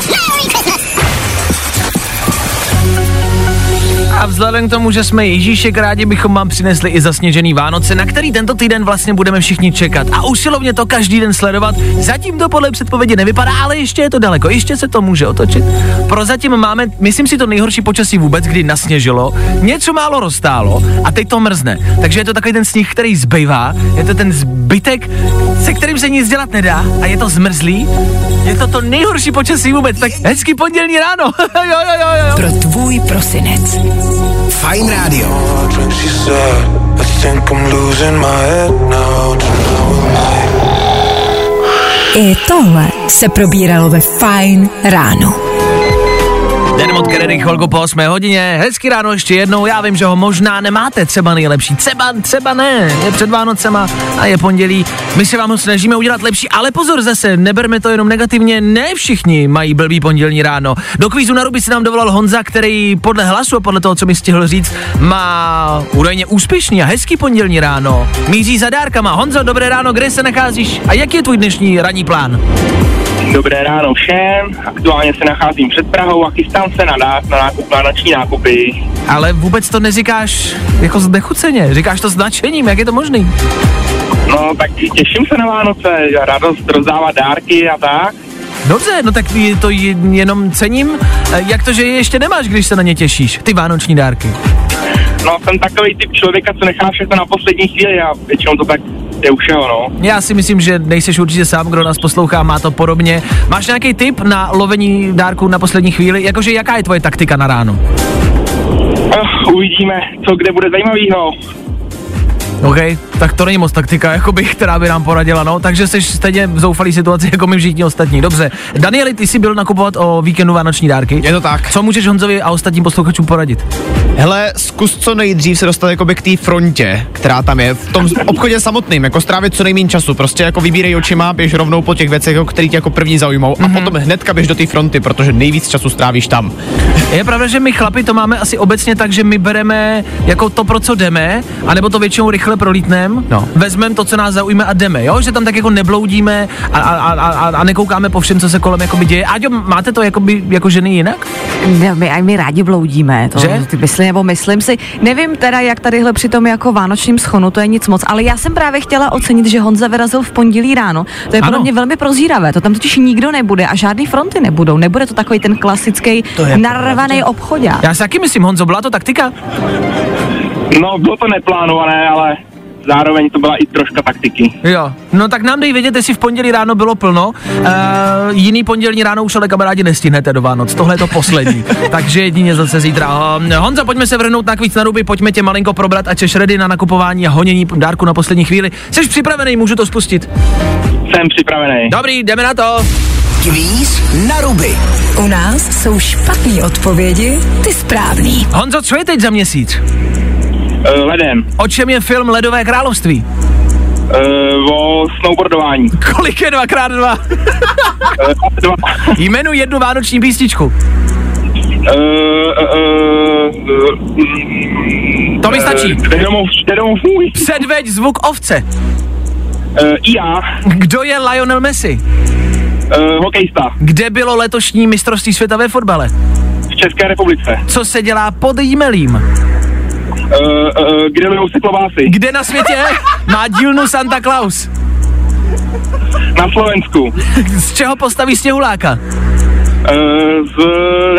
A vzhledem k tomu, že jsme Ježíšek, rádi bychom vám přinesli i zasněžený Vánoce, na který tento týden vlastně budeme všichni čekat a usilovně to každý den sledovat. Zatím to podle předpovědi nevypadá, ale ještě je to daleko, ještě se to může otočit. Prozatím máme, myslím si, to nejhorší počasí vůbec, kdy nasněžilo, něco málo roztálo a teď to mrzne. Takže je to takový ten sníh, který zbývá, je to ten zbytek, se kterým se nic dělat nedá a je to zmrzlý Je to to nejhorší počasí vůbec, tak hezký pondělní ráno. [LAUGHS] jo, jo, jo, jo. Pro tvůj prosinec. Fajn now. I tohle se probíralo ve Fajn ráno. Den od Kennedy chvilku po 8 hodině. Hezký ráno ještě jednou. Já vím, že ho možná nemáte třeba nejlepší. Třeba, třeba ne. Je před Vánocema a je pondělí. My se vám ho snažíme udělat lepší, ale pozor zase, neberme to jenom negativně. Ne všichni mají blbý pondělní ráno. Do kvízu na ruby si nám dovolal Honza, který podle hlasu a podle toho, co mi stihl říct, má údajně úspěšný a hezký pondělní ráno. Míří za dárkama. Honzo, dobré ráno, kde se nacházíš a jaký je tvůj dnešní ranní plán? Dobré ráno všem, aktuálně se nacházím před Prahou a chystám se na, ná- na nákup, na noční nákupy. Ale vůbec to neříkáš jako znechuceně, říkáš to s nadšením, jak je to možný? No tak těším se na Vánoce, radost rozdávat dárky a tak. Dobře, no tak to je- jenom cením. E, Jak to, že je ještě nemáš, když se na ně těšíš, ty vánoční dárky? No jsem takový typ člověka, co nechá všechno na poslední chvíli a většinou to tak je u všeho, no. Já si myslím, že nejseš určitě sám, kdo nás poslouchá, má to podobně. Máš nějaký tip na lovení dárků na poslední chvíli? Jakože jaká je tvoje taktika na ráno? Uh, uvidíme, co kde bude zajímavého. OK, tak to není moc taktika, jakoby, která by nám poradila, no, takže jsi stejně v zoufalý situaci, jako my všichni ostatní. Dobře, Danieli, ty jsi byl nakupovat o víkendu vánoční dárky. Je to tak. Co můžeš Honzovi a ostatním posluchačům poradit? Hele, zkus co nejdřív se dostat jakoby k té frontě, která tam je, v tom obchodě samotným, jako strávit co nejméně času, prostě jako vybírej očima, běž rovnou po těch věcech, který tě jako první zaujmou a potom hnedka běž do té fronty, protože nejvíc času strávíš tam. Je pravda, že my chlapi to máme asi obecně tak, že my bereme jako to, pro co jdeme, anebo to většinou rychle prolítnem, No. vezmeme to, co nás zaujme a jdeme, jo? Že tam tak jako nebloudíme a, a, a, a, a nekoukáme po všem, co se kolem jakoby děje. Aďo, máte to jakoby, jako ženy jinak? Ne, my, a my rádi bloudíme, to Že? ty myslím, nebo myslím si. Nevím teda, jak tadyhle při tom jako vánočním schonu, to je nic moc, ale já jsem právě chtěla ocenit, že Honza vyrazil v pondělí ráno. To je Ano. pro mě velmi prozíravé, to tam totiž nikdo nebude a žádný fronty nebudou. Nebude to takový ten klasický narvaný obchodák. Já si taky myslím, Honzo, byla to taktika? No, bylo to neplánované, ale zároveň to byla i troška taktiky. Jo, no tak nám dej vědět, jestli v pondělí ráno bylo plno. Uh, jiný pondělní ráno už ale kamarádi nestihnete do Vánoc, tohle je to poslední. [LAUGHS] Takže jedině zase zítra. Uh, Honza, pojďme se vrhnout na kvíc na ruby, pojďme tě malinko probrat a češ ready na nakupování a honění dárku na poslední chvíli. Jsi připravený, můžu to spustit? Jsem připravený. Dobrý, jdeme na to. Kvíz na ruby. U nás jsou špatné odpovědi, ty správný. Honzo, co je teď za měsíc? Uh, leden. O čem je film Ledové království? Uh, o snowboardování. [LAUGHS] Kolik je 2x2? Uh, dva. Jmenuji jednu vánoční písničku. Uh, uh, uh, To mi stačí. Předveď zvuk ovce. Uh, já, Kdo je Lionel Messi? uh, hokejista Kde bylo letošní mistrovství světa ve fotbale? v České republice. Co se dělá pod jímelím? Uh, uh, kde lejou se klobásy? Kde na světě má dílnu Santa Claus? Na Slovensku. Z čeho postaví sněhuláka? Uh, z,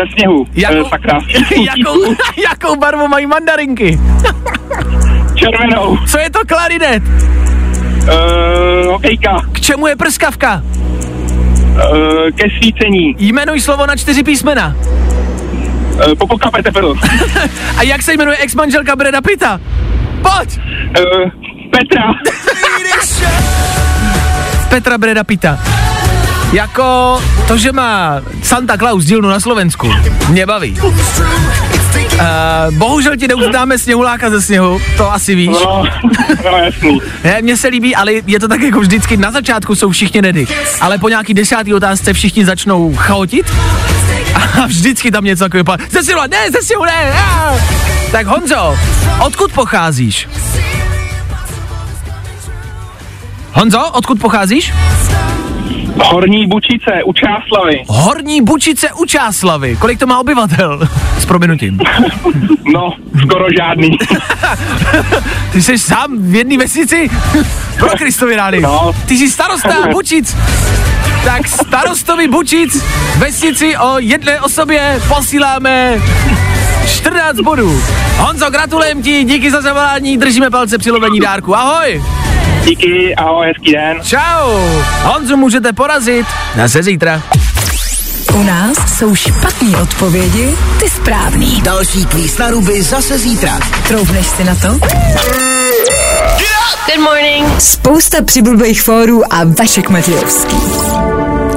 ze sněhu. Jakou- Uh, sakra. [LAUGHS] jakou, jakou barvu mají mandarinky? Červenou. Co je to klarinet? Uh, hokejka. K čemu je prskavka? Uh, ke svícení. Jmenuj slovo na čtyři písmena. Uh, Popoka Petefil. [LAUGHS] Uh, A jak se jmenuje ex-manželka Breda Pitta? Pojď! Petra. [LAUGHS] Petra Breda Pitta. Jako to, že má Santa Claus dílnu na Slovensku, mě baví. Uh, bohužel ti neuznáme sněhuláka ze sněhu, to asi víš. No, no jasný. [LAUGHS] Ne, mně se líbí, ale je to tak jako vždycky, na začátku jsou všichni ready, ale po nějaký desátý otázce všichni začnou chaotit a [LAUGHS] vždycky tam něco takového vypadá. Ze sněhu, ne, ze sněhu, ne, a! Tak Honzo, odkud pocházíš? Honzo, odkud pocházíš? Horní Bučice u Čáslavy. Horní Bučice u Čáslavy. Kolik to má obyvatel? S prominutím. [LAUGHS] No, skoro žádný. [LAUGHS] Ty jsi sám v jedné vesnici? [LAUGHS] Pro Kristovi rády. No. Ty jsi starosta Bučic. Tak starostovi Bučic vesnici o jedné osobě posíláme 14 bodů. Honzo, gratulujem ti, díky za zavolání, držíme palce při lovení dárku. Ahoj. Díky, ahoj, hezký den. Čau! Honzu můžete porazit. Zase zítra. U nás jsou špatné odpovědi, ty správný. Další kvíz na ruby zase zítra. Troufneš si na to? Good morning. Spousta přibulbých fórů a Vašek Matějovský.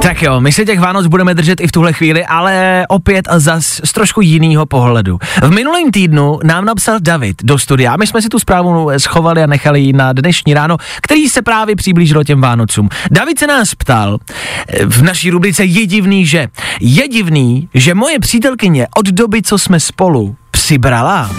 Tak jo, my se těch Vánoc budeme držet i v tuhle chvíli, ale opět a zas z trošku jiného pohledu. V minulém týdnu nám napsal David do studia, my jsme si tu zprávu schovali a nechali ji na dnešní ráno, který se právě přiblížilo těm Vánocům. David se nás ptal v naší rubrice Je divný, že je divný, že moje přítelkyně od doby, co jsme spolu, přibrala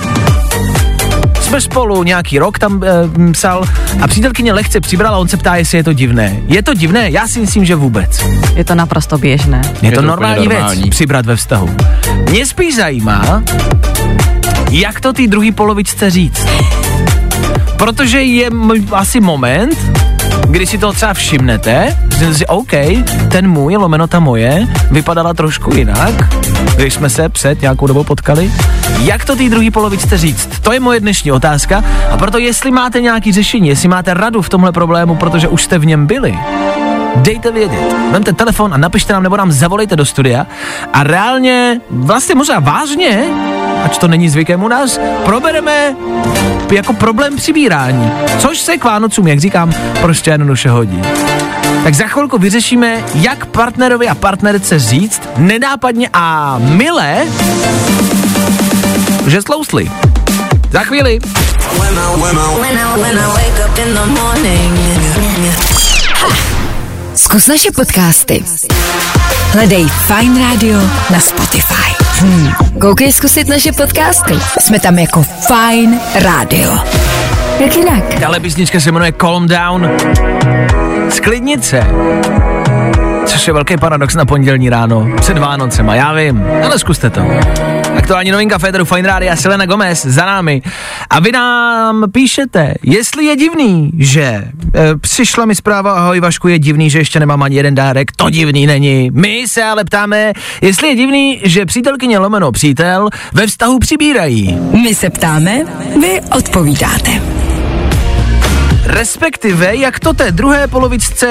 jsme spolu nějaký rok tam e, psal a přítelkyně lehce přibrala, on se ptá, jestli je to divné. Je to divné? Já si myslím, že vůbec. Je to naprosto běžné. Je, Je to, to normální, úplně věc, normální. přibrat ve vztahu. Mě spíš zajímá, jak to ty druhý polovičce říct. Protože je m- asi moment, kdy si to třeba všimnete, že si, OK, ten můj, lomeno ta moje, vypadala trošku jinak, když jsme se před nějakou dobou potkali. Jak to té druhý polovičce říct? To je moje dnešní otázka a proto jestli máte nějaký řešení, jestli máte radu v tomhle problému, protože už jste v něm byli, dejte vědět. Vemte telefon a napište nám nebo nám zavolejte do studia a reálně, vlastně možná vážně, ač to není zvykem u nás, probereme jako problém přibírání, což se k Vánocům, jak říkám, prostě jednoduše hodí. Tak za chvilku vyřešíme, jak partnerovi a partnerce říct nenápadně a milé, že slousli. Za chvíli. Zkus naše podcasty. Hledej Fine Radio na Spotify. Hmm. Koukej zkusit naše podcasty. Jsme tam jako Fine Radio. Jak jinak? Tahle písnička se jmenuje Calm Down. Sklidnit se. Což je velký paradox na pondělní ráno. Před Vánocema, já vím, ale zkuste to. Aktuální novinka Federu Fine Radio, Selena Gomez za námi. A vy nám píšete, jestli je divný, že e, přišla mi zpráva, ahoj Vašku, je divný, že ještě nemám ani jeden dárek, to divný není. My se ale ptáme, jestli je divný, že přítelkyně lomeno přítel ve vztahu přibírají. My se ptáme, vy odpovídáte. Respektive, jak to té druhé polovičce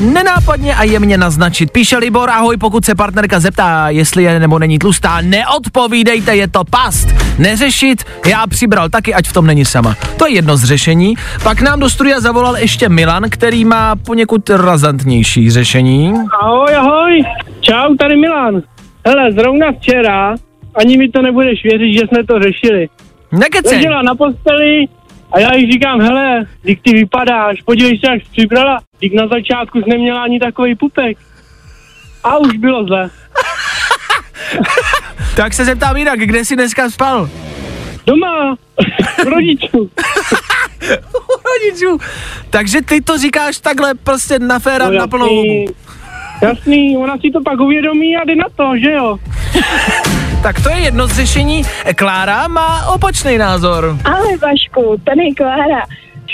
nenápadně a jemně naznačit. Píše Libor, ahoj, pokud se partnerka zeptá, jestli je nebo není tlustá, neodpovídejte, je to past. Neřešit, já přibral taky, ať v tom není sama. To je jedno z řešení. Pak nám do studia zavolal ještě Milan, který má poněkud razantnější řešení. Ahoj, ahoj, čau, tady Milan. Hele, zrovna včera, ani mi to nebudeš věřit, že jsme to řešili. Nekecej. Ležela na posteli a já jí říkám, hele, když ty vypadáš, podívej se, jak jsi přibrala. Když na začátku jsi neměla ani takový pupek. A už bylo zle. [LAUGHS] Tak se zeptám jinak, kde jsi dneska spal? Doma, u rodičů. [LAUGHS] U rodičů. Takže ty to říkáš takhle prostě na féra, No na plnou hubu. Jasný, ona si to pak uvědomí a jde na to, že jo? [LAUGHS] Tak to je jedno z řešení. Klára má opačný názor. Ale Vašku, tady je Klára.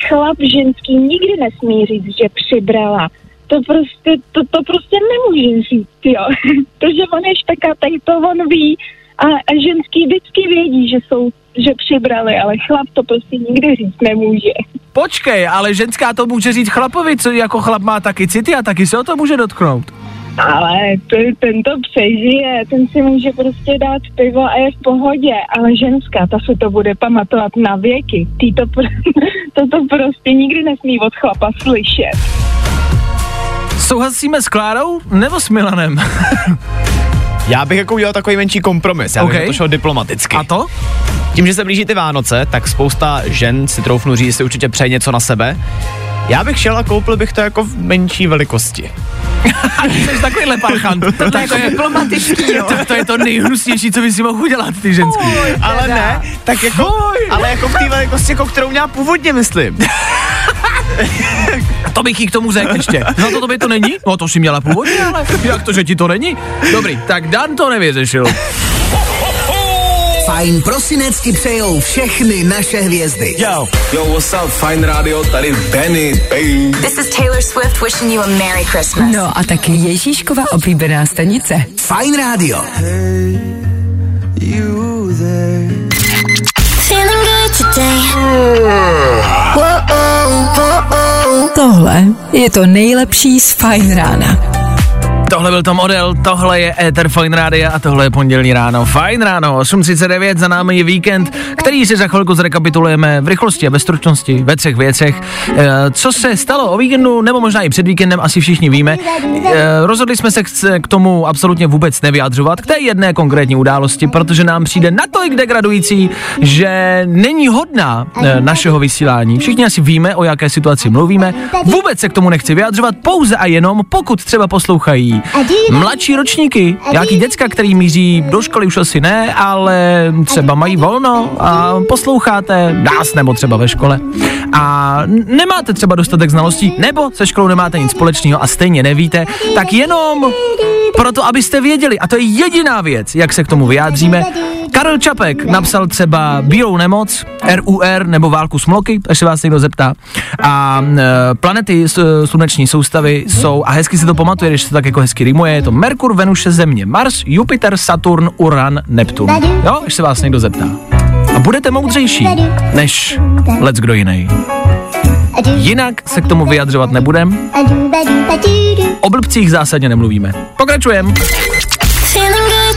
Chlap ženský nikdy nesmí říct, že přibrala. To prostě, to, to prostě nemůže říct, jo. [LAUGHS] Protože on je špekatej, to on ví. A, a ženský vždycky vědí, že jsou, že přibrali, ale chlap to prostě nikdy říct nemůže. Počkej, ale ženská to může říct chlapovi, co jako chlap má taky city a taky se o to může dotknout. Ale to, ten to přežije, ten si může prostě dát pivo a je v pohodě, ale ženská, ta se to bude pamatovat na věky. Tý to, pr- [LAUGHS] to, to prostě nikdy nesmí od chlapa slyšet. Souhlasíme s Klárou nebo s Milanem? [LAUGHS] Já bych jako udělal takový menší kompromis, já bych to šel diplomaticky. A to? Tím, že se blíží ty Vánoce, tak spousta žen si troufnu říct, si určitě přeje něco na sebe. Já bych šel a koupil bych to jako v menší velikosti. [LAUGHS] Jsi takovýhle parchant. To, to, jako diplomatický, jo. to, to, je to nejhnusnější, co by si mohl udělat, ty ženský. Ale ne, tak jako, ale jako v té velikosti, jako kterou měla původně, myslím. A [LAUGHS] to bych jí k tomu řekl ještě. No to, to by to není? No to si měla původně, ale jak to, že ti to není? Dobrý, tak Dan to nevyřešil. [LAUGHS] Fajn prosinec ti přejou všechny naše hvězdy. Yo. Yo, what's up, Fine Radio, tady Benny, baby. This is Taylor Swift wishing you a Merry Christmas. No a taky Ježíškova oblíbená stanice. Fajn rádio. Feeling good today. Whoa, whoa, whoa. Tohle je to nejlepší z Fajn rána. Tohle byl to model, tohle je Ether Fine Radio a tohle je pondělní ráno. Fajn ráno, 8.39, za námi je víkend, který si za chvilku zrekapitulujeme v rychlosti a ve stručnosti, ve třech věcech. E, co se stalo o víkendu, nebo možná i před víkendem, asi všichni víme. E, rozhodli jsme se k tomu absolutně vůbec nevyjadřovat, k té jedné konkrétní události, protože nám přijde natolik degradující, že není hodná e, našeho vysílání. Všichni asi víme, o jaké situaci mluvíme. Vůbec se k tomu nechci vyjadřovat, pouze a jenom, pokud třeba poslouchají mladší ročníky, nějaký děcka, který míří do školy už asi ne, ale třeba mají volno a posloucháte nás nebo třeba ve škole. A nemáte třeba dostatek znalostí, nebo se školou nemáte nic společného a stejně nevíte, tak jenom proto, abyste věděli, a to je jediná věc, jak se k tomu vyjádříme, Karel Čapek napsal třeba Bílou nemoc, RUR nebo Válku smloky, až se vás někdo zeptá. A e, planety s, sluneční soustavy jsou, a hezky si to pamatuje, když se to tak jako hezky rýmuje, je to Merkur, Venuše, Země, Mars, Jupiter, Saturn, Uran, Neptun. Jo, až se vás někdo zeptá. A budete moudřejší než let's kdo jiný. Jinak se k tomu vyjadřovat nebudem. O blbcích zásadně nemluvíme. Pokračujeme.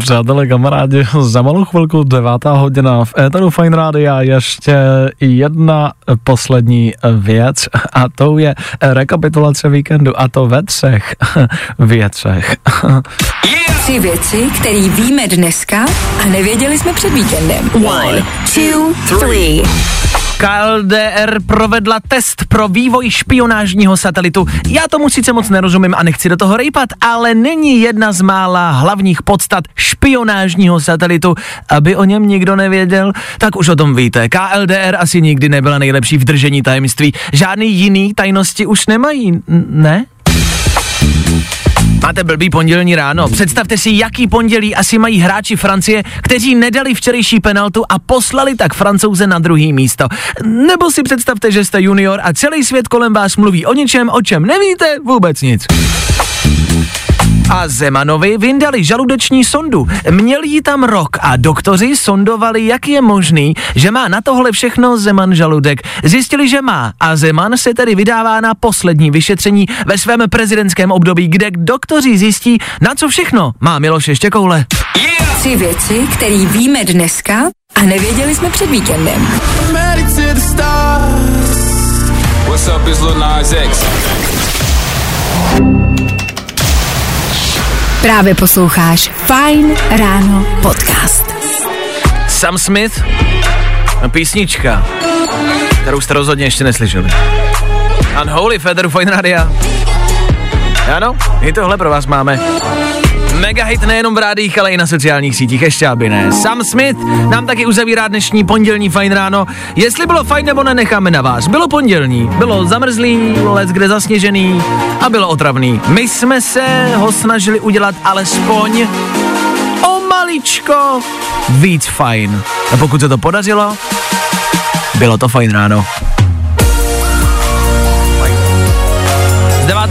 Přátelé, kamarádi, za malou chvilku devátá hodina v Éteru Fine Rádia ještě jedna poslední věc a to je rekapitulace víkendu a to ve třech věcech. Tři věci, které víme dneska a nevěděli jsme před víkendem. One, two, three. KLDR provedla test pro vývoj špionážního satelitu. Já tomu sice moc nerozumím a nechci do toho rejpat, ale není jedna z mála hlavních podstat špionážního satelitu. Aby o něm nikdo nevěděl, tak už o tom víte. KLDR asi nikdy nebyla nejlepší v držení tajemství. Žádný jiný tajnosti už nemají, ne? Máte blbý pondělní ráno. Představte si, jaký pondělí asi mají hráči Francie, kteří nedali včerejší penaltu a poslali tak francouze na druhý místo. Nebo si představte, že jste junior a celý svět kolem vás mluví o něčem, o čem nevíte vůbec nic. A Zemanovi vyndali žaludeční sondu. Měl jí tam rok a doktoři sondovali, jak je možný, že má na tohle všechno Zeman žaludek. Zjistili, že má a Zeman se tedy vydává na poslední vyšetření ve svém prezidentském období, kde doktoři zjistí, na co všechno má Miloš ještě koule. Tři věci, které víme dneska a nevěděli jsme před víkendem. What's up, it's Lil Nas X. Právě posloucháš Fine Ráno podcast. Sam Smith, písnička, kterou jste rozhodně ještě neslyšeli. Unholy Federu Fine Radio. Ano, i tohle pro vás máme. Mega hit nejenom v rádích, ale i na sociálních sítích, ještě aby ne. Sam Smith nám taky uzavírá dnešní pondělní fajn ráno. Jestli bylo fajn nebo ne, necháme na vás. Bylo pondělní, bylo zamrzlý, let kde zasněžený a bylo otravný. My jsme se ho snažili udělat alespoň o maličko víc fajn. A pokud se to podařilo, bylo to fajn ráno.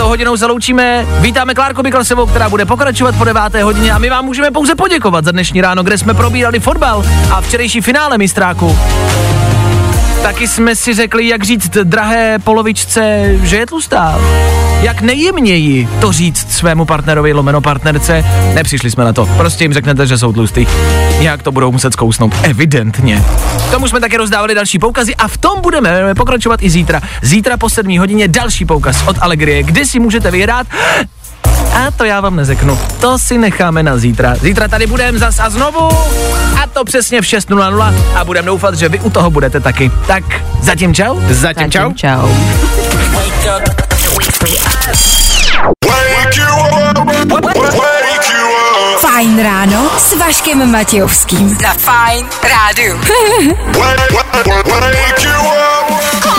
Hodinou zaloučíme, vítáme Klárku Miklasovou, která bude pokračovat po deváté hodině a my vám můžeme pouze poděkovat za dnešní ráno, kde jsme probírali fotbal a včerejší finále mistráku. Taky jsme si řekli, jak říct drahé polovičce, že je tlustá. Jak nejjemněji to říct svému partnerovi lomeno partnerce, nepřišli jsme na to. Prostě jim řeknete, že jsou tlustý. Jak to budou muset zkousnout? Evidentně. K tomu jsme také rozdávali další poukazy a v tom budeme pokračovat i zítra. Zítra po 7 hodině další poukaz od Allegrie, kde si můžete vyhrát a to já vám neřeknu. To si necháme na zítra. Zítra tady budeme zas a znovu. A to přesně v 6.00 a budeme doufat, že vy u toho budete taky. Tak zatím čau. Zatím čau. čau. Fajn ráno s Vaškem Matějovským. Za Fajn rádu. Wake [LAUGHS] you up.